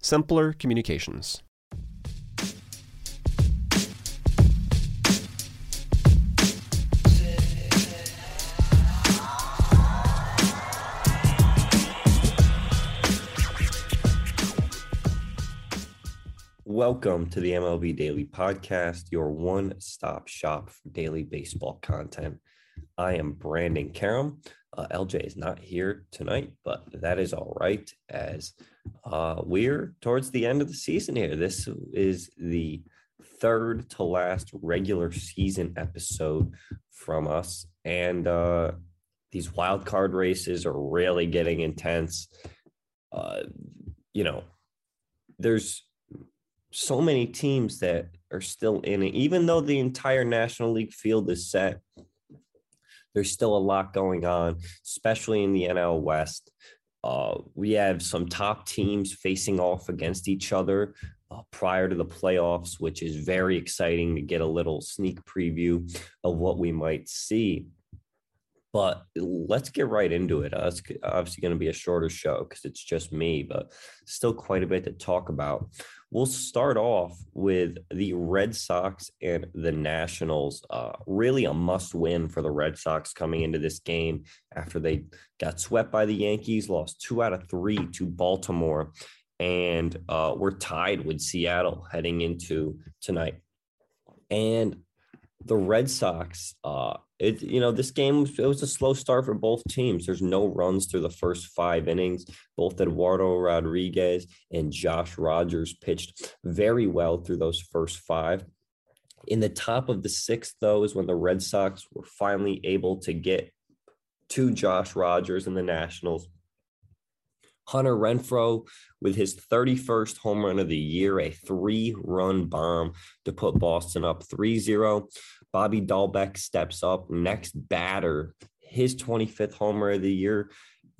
simpler communications. Welcome to the MLB Daily Podcast, your one stop shop for daily baseball content. I am Brandon Karam. Uh, LJ is not here tonight, but that is all right as uh, we're towards the end of the season here. This is the third to last regular season episode from us. And uh, these wild card races are really getting intense. Uh, you know, there's so many teams that are still in it, even though the entire National League field is set. There's still a lot going on, especially in the NL West. Uh, we have some top teams facing off against each other uh, prior to the playoffs, which is very exciting to get a little sneak preview of what we might see. But let's get right into it. Uh, it's obviously going to be a shorter show because it's just me, but still quite a bit to talk about. We'll start off with the Red Sox and the Nationals. Uh, really a must win for the Red Sox coming into this game after they got swept by the Yankees, lost two out of three to Baltimore, and uh, we're tied with Seattle heading into tonight. And the Red Sox, uh, it you know this game it was a slow start for both teams. There's no runs through the first five innings. Both Eduardo Rodriguez and Josh Rogers pitched very well through those first five. In the top of the sixth, though, is when the Red Sox were finally able to get to Josh Rogers and the Nationals. Hunter Renfroe with his 31st home run of the year, a three run bomb to put Boston up 3 0. Bobby Dalbec steps up, next batter, his 25th homer of the year.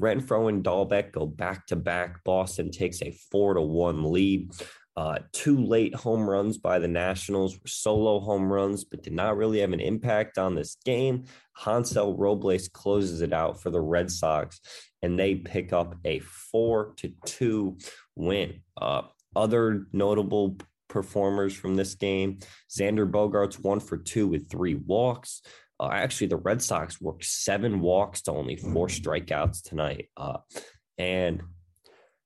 Renfroe and Dalbec go back to back. Boston takes a four to one lead. Uh, two late home runs by the Nationals were solo home runs, but did not really have an impact on this game. Hansel Robles closes it out for the Red Sox, and they pick up a four to two win. Uh, other notable performers from this game. Xander Bogaerts one for two with three walks. Uh, actually, the Red Sox worked seven walks to only four strikeouts tonight. Uh, and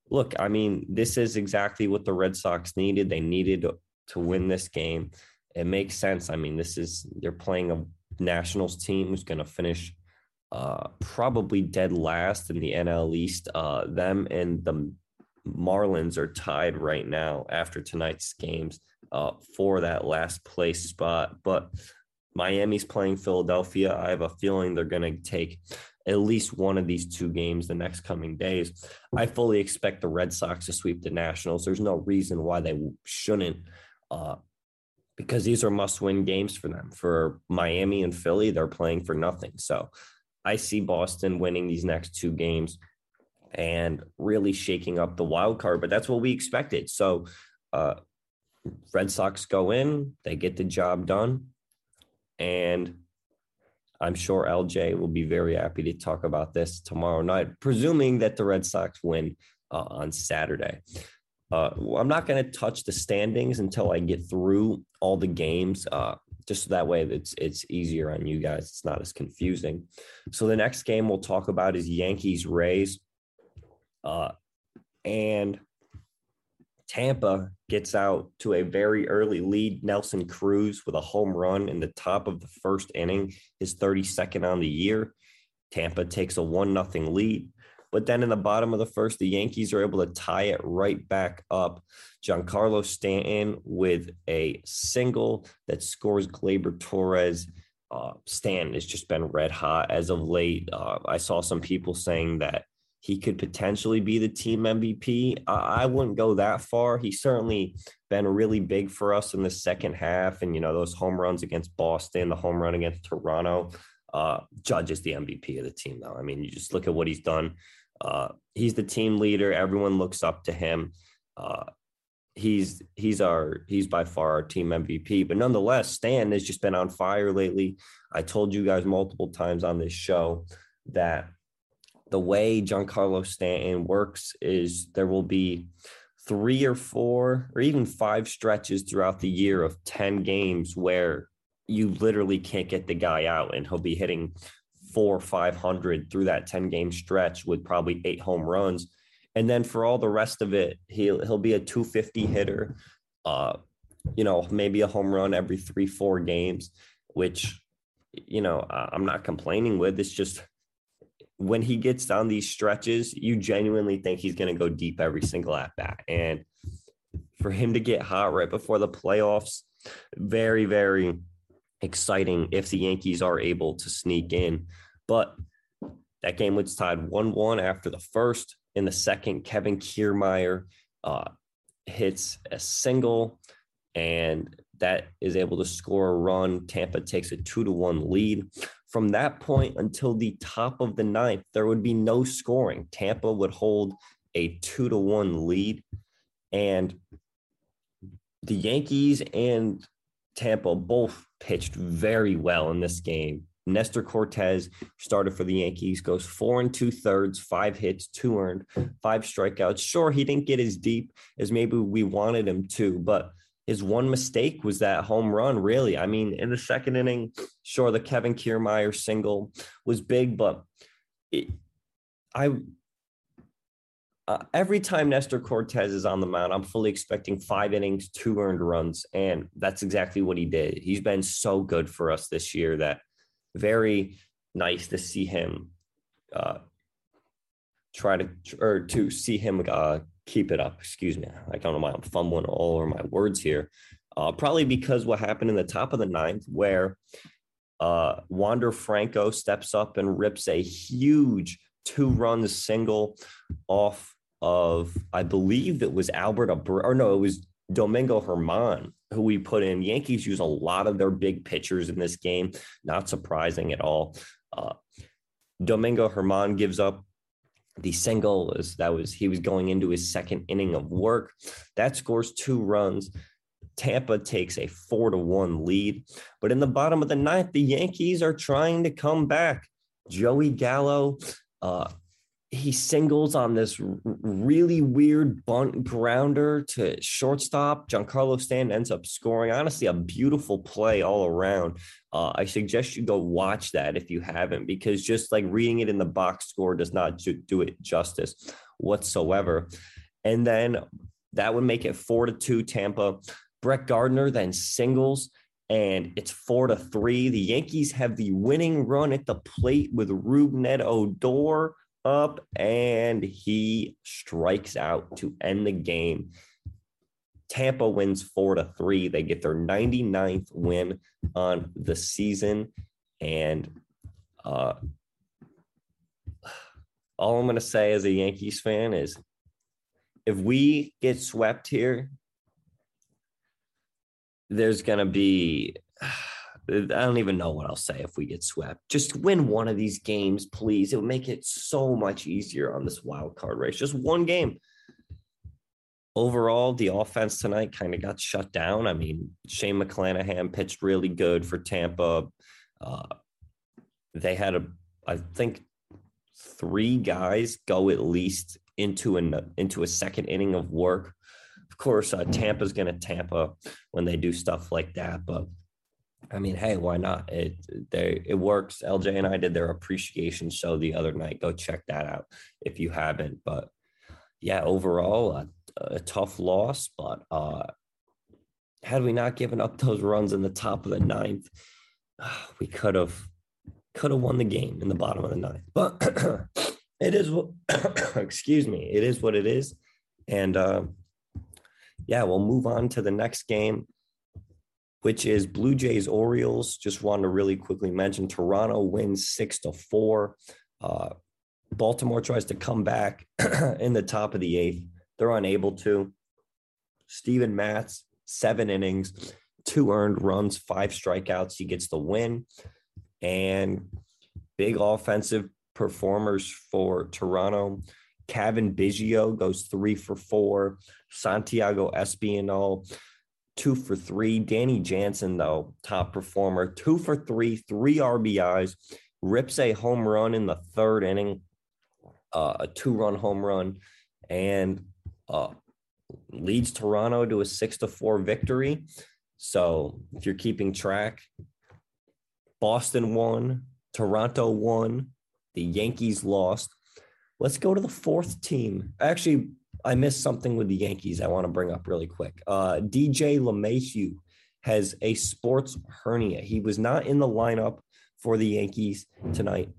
look, I mean, this is exactly what the Red Sox needed. They needed to win this game. It makes sense. I mean, this is they're playing a Nationals team who's going to finish uh, probably dead last in the NL East. Uh, them and the Marlins are tied right now after tonight's games uh, for that last place spot. But Miami's playing Philadelphia. I have a feeling they're going to take at least one of these two games the next coming days. I fully expect the Red Sox to sweep the Nationals. There's no reason why they shouldn't, uh, because these are must win games for them. For Miami and Philly, they're playing for nothing. So I see Boston winning these next two games and really shaking up the wild card, but that's what we expected. So, uh, Red Sox go in, they get the job done. And I'm sure LJ will be very happy to talk about this tomorrow night, presuming that the Red Sox win uh, on Saturday. Uh, I'm not going to touch the standings until I get through all the games, uh, just so that way it's it's easier on you guys. It's not as confusing. So the next game we'll talk about is Yankees Rays, uh, and Tampa gets out to a very early lead. Nelson Cruz with a home run in the top of the first inning, his 32nd on the year. Tampa takes a 1 nothing lead. But then in the bottom of the first, the Yankees are able to tie it right back up. Giancarlo Stanton with a single that scores Gleyber Torres. Uh, Stanton has just been red hot as of late. Uh, I saw some people saying that he could potentially be the team MVP. I wouldn't go that far. He's certainly been really big for us in the second half. And, you know, those home runs against Boston, the home run against Toronto. Uh, Judge is the MVP of the team, though. I mean, you just look at what he's done. Uh, he's the team leader. Everyone looks up to him. Uh, he's he's our he's by far our team MVP. But nonetheless, Stan has just been on fire lately. I told you guys multiple times on this show that the way Giancarlo Stanton works is there will be three or four or even five stretches throughout the year of 10 games where you literally can't get the guy out and he'll be hitting four 500 through that 10 game stretch with probably eight home runs. And then for all the rest of it he'll he'll be a 250 hitter uh you know maybe a home run every 3 4 games which you know I'm not complaining with. It's just when he gets on these stretches, you genuinely think he's going to go deep every single at bat. And for him to get hot right before the playoffs, very, very exciting if the Yankees are able to sneak in. But that game was tied 1 1 after the first. In the second, Kevin Kiermaier uh, hits a single, and that is able to score a run. Tampa takes a two to one lead. From that point until the top of the ninth, there would be no scoring. Tampa would hold a two to one lead. And the Yankees and Tampa both pitched very well in this game. Nestor Cortes started for the Yankees, goes four and two thirds, five hits, two earned, five strikeouts. Sure, he didn't get as deep as maybe we wanted him to, but his one mistake was that home run, really. I mean, in the second inning, sure, the Kevin Kiermaier single was big, but it, I uh, every time Nestor Cortes is on the mound, I'm fully expecting five innings, two earned runs, and that's exactly what he did. He's been so good for us this year that very nice to see him uh, try to or to see him uh, keep it up. Excuse me. I don't know why I'm fumbling all over my words here. Uh, probably because what happened in the top of the ninth, where uh, Wander Franco steps up and rips a huge two run single off of, I believe it was Albert or no, it was Domingo Germán, who we put in. Yankees use a lot of their big pitchers in this game. Not surprising at all. Uh, Domingo Germán gives up the single is that was he was going into his second inning of work. That scores two runs. Tampa takes a four to one lead. But in the bottom of the ninth, the Yankees are trying to come back. Joey Gallo uh, he singles on this really weird bunt grounder to shortstop. Giancarlo Stanton ends up scoring. Honestly, a beautiful play all around. Uh, I suggest you go watch that if you haven't, because just like reading it in the box score does not do it justice whatsoever. And then that would make it four to two Tampa. Brett Gardner then singles and it's four to three. The Yankees have the winning run at the plate with Rougned Odor up and he strikes out to end the game. Tampa wins four to three. They get their 99th win on the season. And uh, all I'm going to say as a Yankees fan is if we get swept here, there's going to be I don't even know what I'll say if we get swept. Just win one of these games, please. It would make it so much easier on this wild card race. Just one game. Overall, the offense tonight kind of got shut down. I mean, Shane McClanahan pitched really good for Tampa. Uh, they had a, I think, three guys go at least into an into a second inning of work. Of course, uh, Tampa's going to Tampa when they do stuff like that, but I mean, hey, why not? It they it works. LJ and I did their appreciation show the other night. Go check that out if you haven't. But yeah, overall, a, a tough loss. But uh, had we not given up those runs in the top of the ninth, we could have could have won the game in the bottom of the ninth. But it is what excuse me, it is what it is. And uh, yeah, we'll move on to the next game which is Blue Jays Orioles. Just wanted to really quickly mention Toronto wins six to four. Uh, Baltimore tries to come back in the top of the eighth. They're unable to. Steven Matz, seven innings, two earned runs, five strikeouts. He gets the win. And big offensive performers for Toronto. Cavan Biggio goes three for four. Santiago Espinal two for three. Danny Jansen, though, top performer, two for three, three RBIs, rips a home run in the third inning, uh, a two run home run, and uh, leads Toronto to a six to four victory. So if you're keeping track, Boston won, Toronto won, the Yankees lost. Let's go to the fourth team. Actually, I missed something with the Yankees I want to bring up really quick. Uh, DJ LeMahieu has a sports hernia. He was not in the lineup for the Yankees tonight.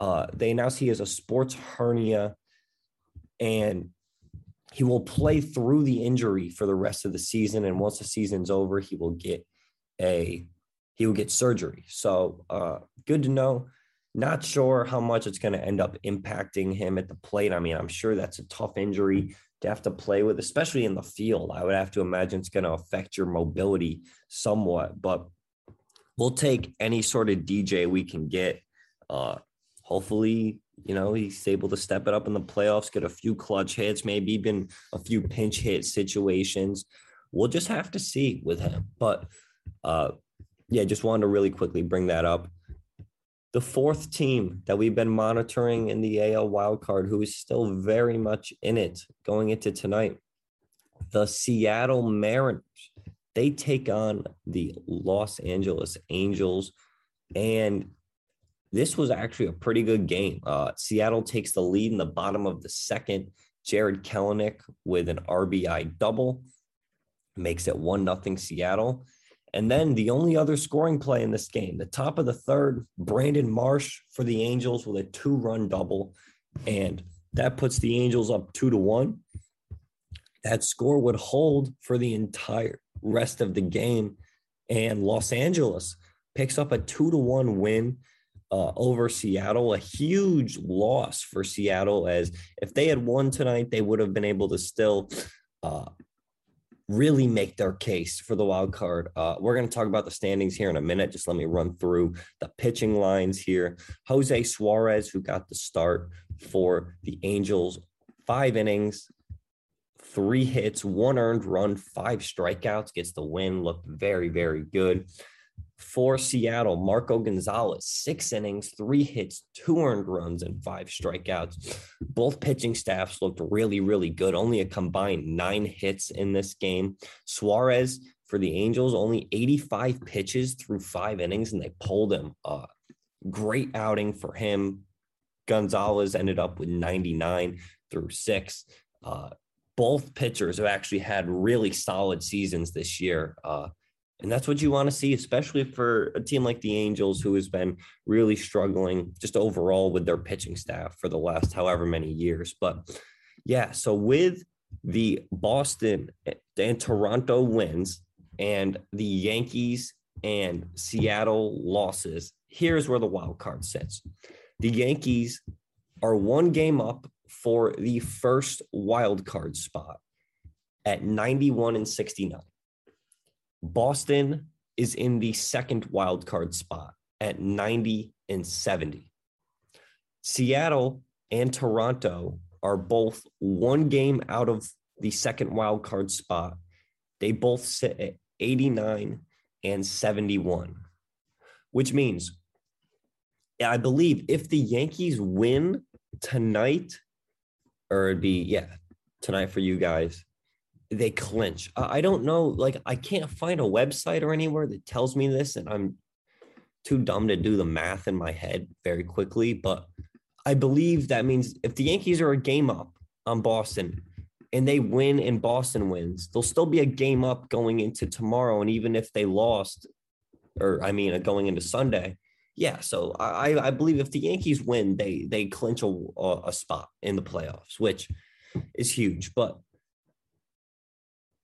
Uh, they announced he has a sports hernia and he will play through the injury for the rest of the season. And once the season's over, he will get a he will get surgery. So uh, good to know. Not sure how much it's going to end up impacting him at the plate. I mean, I'm sure that's a tough injury to have to play with, especially in the field. I would have to imagine it's going to affect your mobility somewhat, but we'll take any sort of DJ we can get. Uh, hopefully, you know, he's able to step it up in the playoffs, get a few clutch hits, maybe even a few pinch hit situations. We'll just have to see with him. But uh, yeah, just wanted to really quickly bring that up the fourth team that we've been monitoring in the AL wildcard, who is still very much in it going into tonight, the Seattle Mariners. They take on the Los Angeles Angels. And this was actually a pretty good game. Uh, Seattle takes the lead in the bottom of the second. Jarred Kelenic with an RBI double makes it 1 nothing Seattle. And then the only other scoring play in this game, the top of the third, Brandon Marsh for the Angels with a two run double. And that puts the Angels up two to one. That score would hold for the entire rest of the game. And Los Angeles picks up a two to one win uh, over Seattle, a huge loss for Seattle. As if they had won tonight, they would have been able to still uh, really make their case for the wild card. Uh, we're going to talk about the standings here in a minute. Just let me run through the pitching lines here. Jose Suarez, who got the start for the Angels, five innings, three hits, one earned run, five strikeouts, gets the win. Looked very, very good for Seattle, Marco Gonzalez, six innings, three hits, two earned runs, and five strikeouts. Both pitching staffs looked really, really good. Only a combined nine hits in this game. Suarez for the Angels, only 85 pitches through five innings, and they pulled him. Uh, great outing for him. Gonzalez ended up with 99 through six. Uh, both pitchers have actually had really solid seasons this year. Uh, And that's what you want to see, especially for a team like the Angels, who has been really struggling just overall with their pitching staff for the last however many years. But yeah, so with the Boston and Toronto wins and the Yankees and Seattle losses, here's where the wild card sits. The Yankees are one game up for the first wild card spot at 91 and 69. Boston is in the second wild card spot at 90 and 70. Seattle and Toronto are both one game out of the second wild card spot. They both sit at 89 and 71, which means I believe if the Yankees win tonight, or it'd be, yeah, tonight for you guys, they clinch. I don't know. Like, I can't find a website or anywhere that tells me this, and I'm too dumb to do the math in my head very quickly. But I believe that means if the Yankees are a game up on Boston and they win and Boston wins, they'll still be a game up going into tomorrow. And even if they lost, or I mean, uh, going into Sunday, yeah. So I, I believe if the Yankees win, they they clinch a, a spot in the playoffs, which is huge. But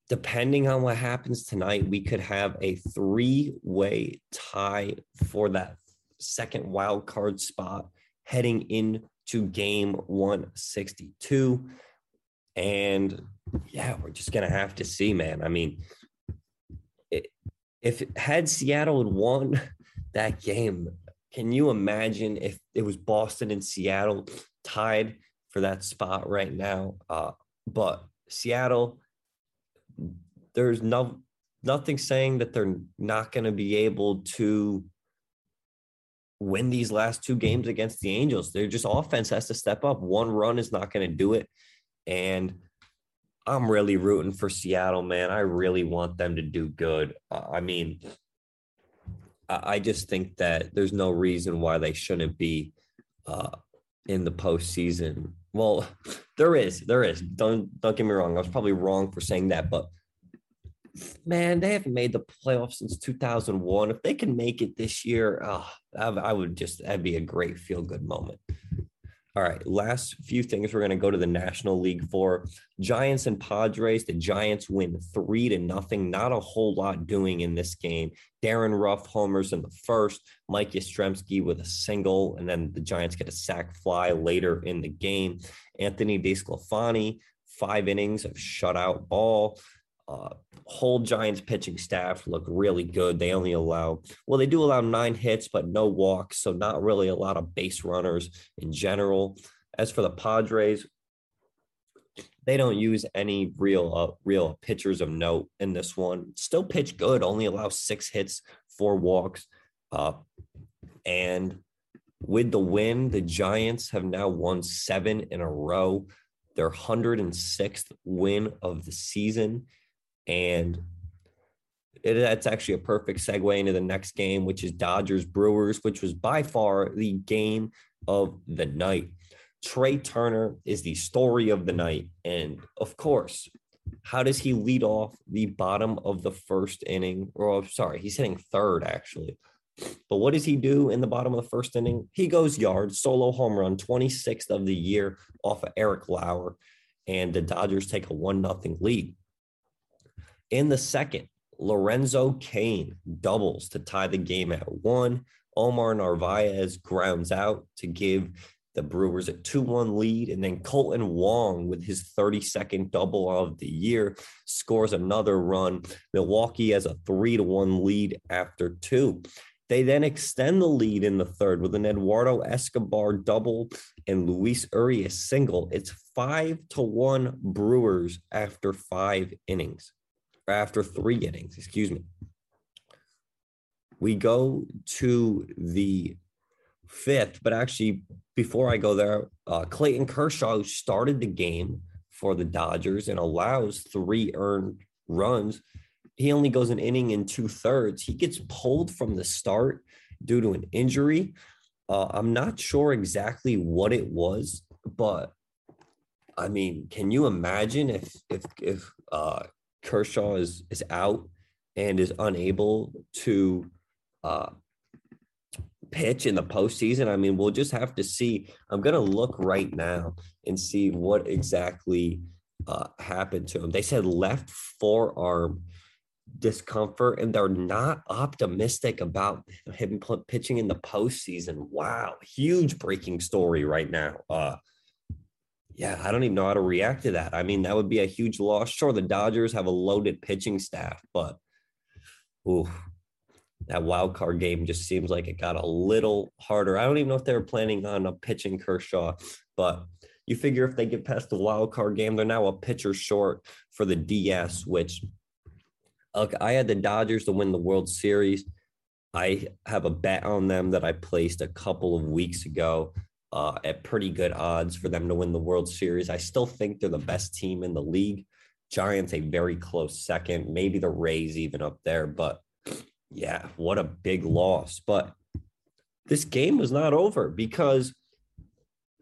depending on what happens tonight, we could have a three way tie for that second wild card spot heading into game 162. And yeah, we're just going to have to see, man. I mean, it, if had Seattle had won that game, can you imagine if it was Boston and Seattle tied for that spot right now? Uh, but Seattle there's no nothing saying that they're not going to be able to win these last two games against the Angels. They're just offense has to step up. One run is not going to do it. And I'm really rooting for Seattle, man. I really want them to do good. I mean, I just think that there's no reason why they shouldn't be uh, in the postseason. Well, there is, mm. there is. Don't don't get me wrong. I was probably wrong for saying that, but man, they haven't made the playoffs since 2001. If they can make it this year, oh, I would just that'd be a great feel good moment. All right, last few things we're going to go to the National League for Giants and Padres. The Giants win three to nothing. Not a whole lot doing in this game. Darin Ruf homers in the first. Mike Yastrzemski with a single, and then the Giants get a sac fly later in the game. Anthony DeSclafani, five innings of shutout ball. Uh, whole Giants pitching staff look really good. They only allow, well, they do allow nine hits, but no walks. So, not really a lot of base runners in general. As for the Padres, they don't use any real, uh, real pitchers of note in this one. Still pitch good, only allow six hits, four walks. Uh, and with the win, the Giants have now won seven in a row. Their 106th win of the season. And it, that's actually a perfect segue into the next game, which is Dodgers Brewers, which was by far the game of the night. Trea Turner is the story of the night. And of course, how does he lead off the bottom of the first inning? Or oh, sorry, he's hitting third actually. But what does he do in the bottom of the first inning? He goes yard, solo home run, 26th of the year off of Eric Lauer. And the Dodgers take a 1 0 lead. In the second, Lorenzo Cain doubles to tie the game at one. Omar Narvaez grounds out to give the Brewers a 2 1 lead. And then Kolten Wong, with his 32nd double of the year, scores another run. Milwaukee has a 3 to 1 lead after two. They then extend the lead in the third with an Eduardo Escobar double and Luis Urias single. It's 5 to 1 Brewers after five innings after three innings, excuse me. We go to the fifth, but actually, before I go there, uh, Clayton Kershaw started the game for the Dodgers and allows three earned runs. He only goes an inning in two thirds. He gets pulled from the start due to an injury. Uh, I'm not sure exactly what it was, but I mean, can you imagine if if if uh, Kershaw is is out and is unable to uh, pitch in the postseason. I mean, we'll just have to see. I'm to look right now and see what exactly uh, happened to him. They said left forearm discomfort, and they're not optimistic about him pitching in the postseason. Wow, huge breaking story right now. Uh, yeah, I don't even know how to react to that. I mean, that would be a huge loss. Sure, the Dodgers have a loaded pitching staff, but ooh, that wild card game just seems like it got a little harder. I don't even know if they were planning on a pitching Kershaw, but you figure if they get past the wild card game, they're now a pitcher short for the DS, which look, I had the Dodgers to win the World Series. I have a bet on them that I placed a couple of weeks ago uh, at pretty good odds for them to win the World Series. I still think they're the best team in the league. Giants a very close second, maybe the Rays even up there, but yeah, what a big loss. But this game was not over because,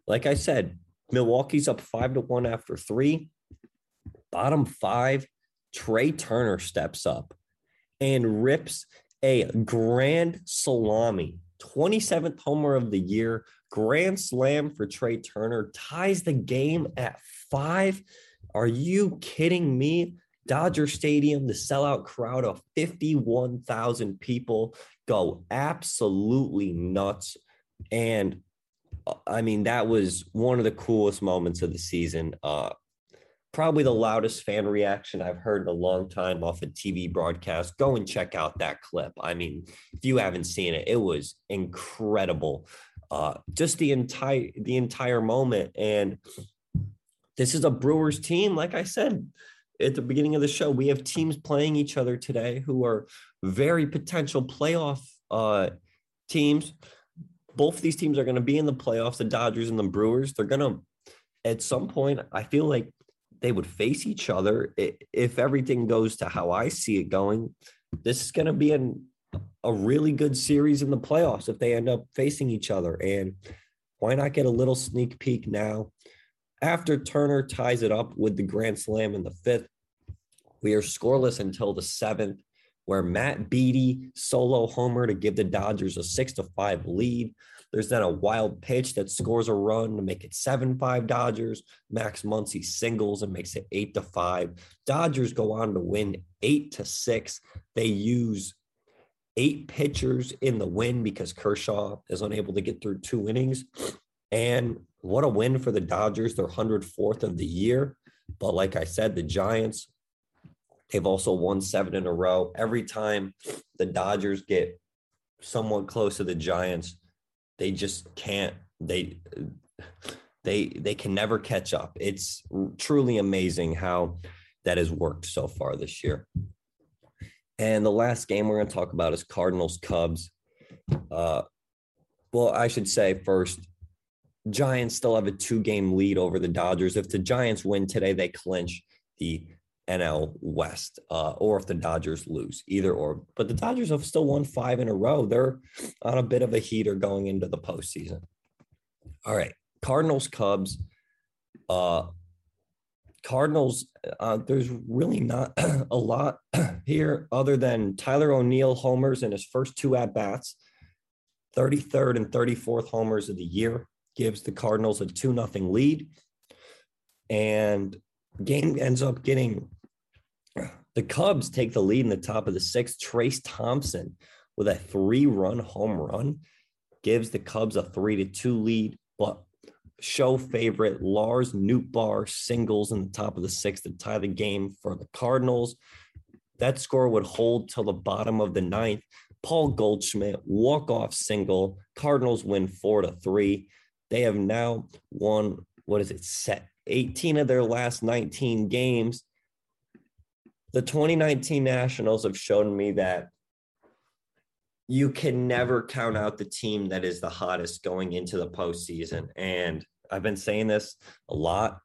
like I said, Milwaukee's up five to one after three. Bottom five, Trea Turner steps up and rips a grand salami, 27th homer of the year, Grand slam for Trea Turner ties the game at five. Are you kidding me? Dodger Stadium, the sellout crowd of 51,000 people go absolutely nuts. And uh, I mean, that was one of the coolest moments of the season. Uh, probably the loudest fan reaction I've heard in a long time off a TV broadcast. Go and check out that clip. I mean, if you haven't seen it, it was incredible. Uh, just the entire the entire moment, and this is a Brewers team. Like I said at the beginning of the show, we have teams playing each other today who are very potential playoff uh, teams. Both these teams are going to be in the playoffs. The Dodgers and the Brewers. They're going to, at some point, I feel like they would face each other if everything goes to how I see it going. This is going to be an, a really good series in the playoffs if they end up facing each other. And why not get a little sneak peek now? After Turner ties it up with the grand slam in the fifth, we are scoreless until the seventh, where Matt Beaty solo homer to give the Dodgers a six to five lead. There's then a wild pitch that scores a run to make it 7 5 Dodgers. Max Muncy singles and makes it 8 to 5. Dodgers go on to win 8 to 6. They use eight pitchers in the win because Kershaw is unable to get through two innings. And what a win for the Dodgers, their 104th of the year. But like I said, the Giants, they've also won seven in a row. Every time the Dodgers get somewhat close to the Giants, they just can't they they they can never catch up. It's truly amazing how that has worked so far this year. And the last game we're going to talk about is cardinals cubs. Uh well i should say first giants still have a two game lead over the dodgers. If the giants win today they clinch the NL West, uh, or if the Dodgers lose, either or. But the Dodgers have still won five in a row. They're on a bit of a heater going into the postseason. All right, Cardinals, Cubs. Uh, Cardinals, uh, there's really not a lot here other than Tyler O'Neill homers in his first two at bats. 33rd and 34th homers of the year gives the Cardinals a 2 0 lead. And game ends up getting the Cubs take the lead in the top of the sixth. Trayce Thompson with a three run home run gives the Cubs a three to two lead. But show favorite Lars Nootbaar singles in the top of the sixth to tie the game for the Cardinals. That score would hold till the bottom of the ninth. Paul Goldschmidt walk off single. Cardinals win four to three. They have now won what is it set 18 of their last 19 games. The 2019 Nationals have shown me that you can never count out the team that is the hottest going into the postseason. And I've been saying this a lot.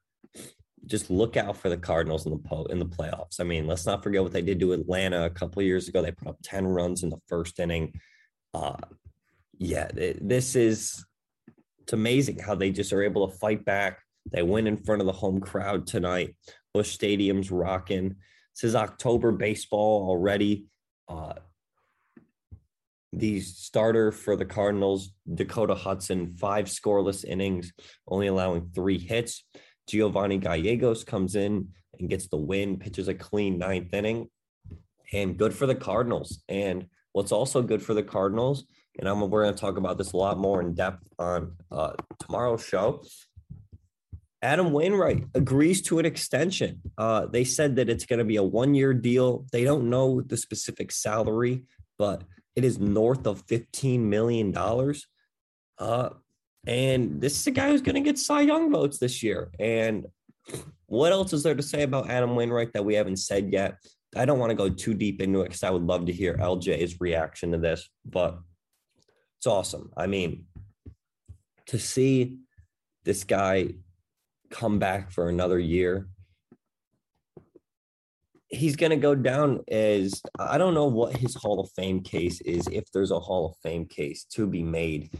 Just look out for the Cardinals in the po- in the playoffs. I mean, let's not forget what they did to Atlanta a couple years ago. They put up 10 runs in the first inning. Uh, yeah, this is it's amazing how they just are able to fight back they win in front of the home crowd tonight. Busch Stadium's rocking. This is October baseball already. Uh, the starter for the Cardinals, Dakota Hudson, five scoreless innings, only allowing three hits. Giovanni Gallegos comes in and gets the win, pitches a clean ninth inning, and good for the Cardinals. And what's also good for the Cardinals, and I'm, we're going to talk about this a lot more in depth on uh, tomorrow's show. Adam Wainwright agrees to an extension. Uh, they said that it's going to be a one year deal. They don't know the specific salary, but it is north of $15 million. Uh, and this is a guy who's going to get Cy Young votes this year. And what else is there to say about Adam Wainwright that we haven't said yet? I don't want to go too deep into it because I would love to hear LJ's reaction to this, but it's awesome. I mean, to see this guy come back for another year he's going to go down as I don't know what his Hall of Fame case is, if there's a Hall of Fame case to be made.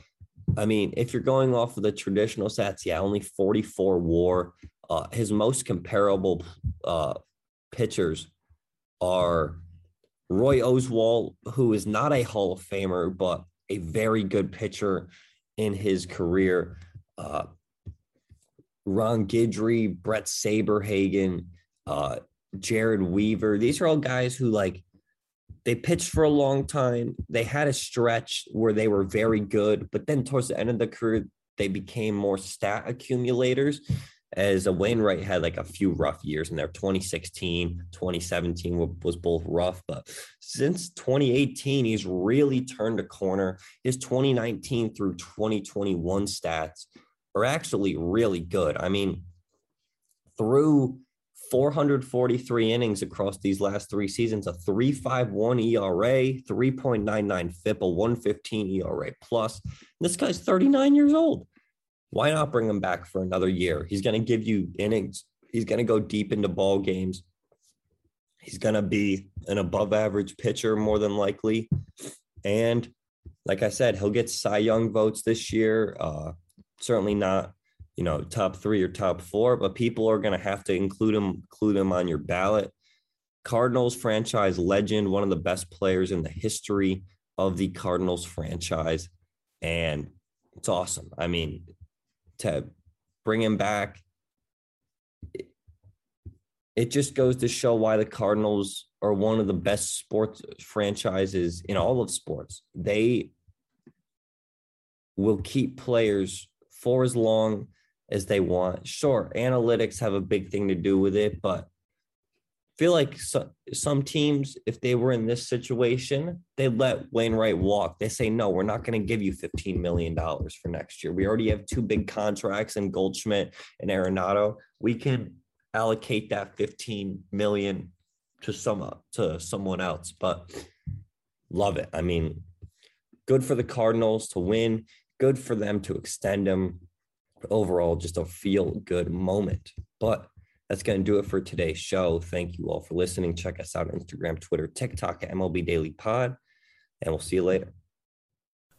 I mean, if you're going off of the traditional stats, yeah, only 44 WAR. Uh, his most comparable uh, pitchers are Roy Oswalt, who is not a Hall of Famer, but a very good pitcher in his career. Uh, Ron Guidry, Bret Saberhagen, uh, Jered Weaver. These are all guys who like they pitched for a long time. They had a stretch where they were very good, but then towards the end of the career, they became more stat accumulators. As a Wainwright had like a few rough years in there. 2016, 2017 was both rough, but since 2018, he's really turned a corner. His 2019 through 2021 stats are actually really good. I mean, through 443 innings across these last three seasons, a 3.51 ERA, 3.99 FIP, a 115 ERA plus. This guy's 39 years old. Why not bring him back for another year? He's going to give you innings. He's going to go deep into ball games. He's going to be an above average pitcher more than likely. And like I said, he'll get Cy Young votes this year. Uh, certainly not you know, top three or top four, but people are going to have to include him, include him on your ballot. Cardinals franchise legend, one of the best players in the history of the Cardinals franchise. And it's awesome. I mean, to bring him back, it just goes to show why the Cardinals are one of the best sports franchises in all of sports. They will keep players for as long as they want. Sure, analytics have a big thing to do with it, but feel like so, some teams, if they were in this situation, they let Wainwright walk. They say, no, we're not going to give you $15 million for next year. We already have two big contracts in Goldschmidt and Arenado. We can allocate that 15 million to some to someone else, but love it. I mean, good for the Cardinals to win, good for them to extend him overall just a feel good moment. But that's going to do it for today's show. Thank you all for listening. Check us out on Instagram, Twitter, TikTok at MLB Daily Pod, and we'll see you later.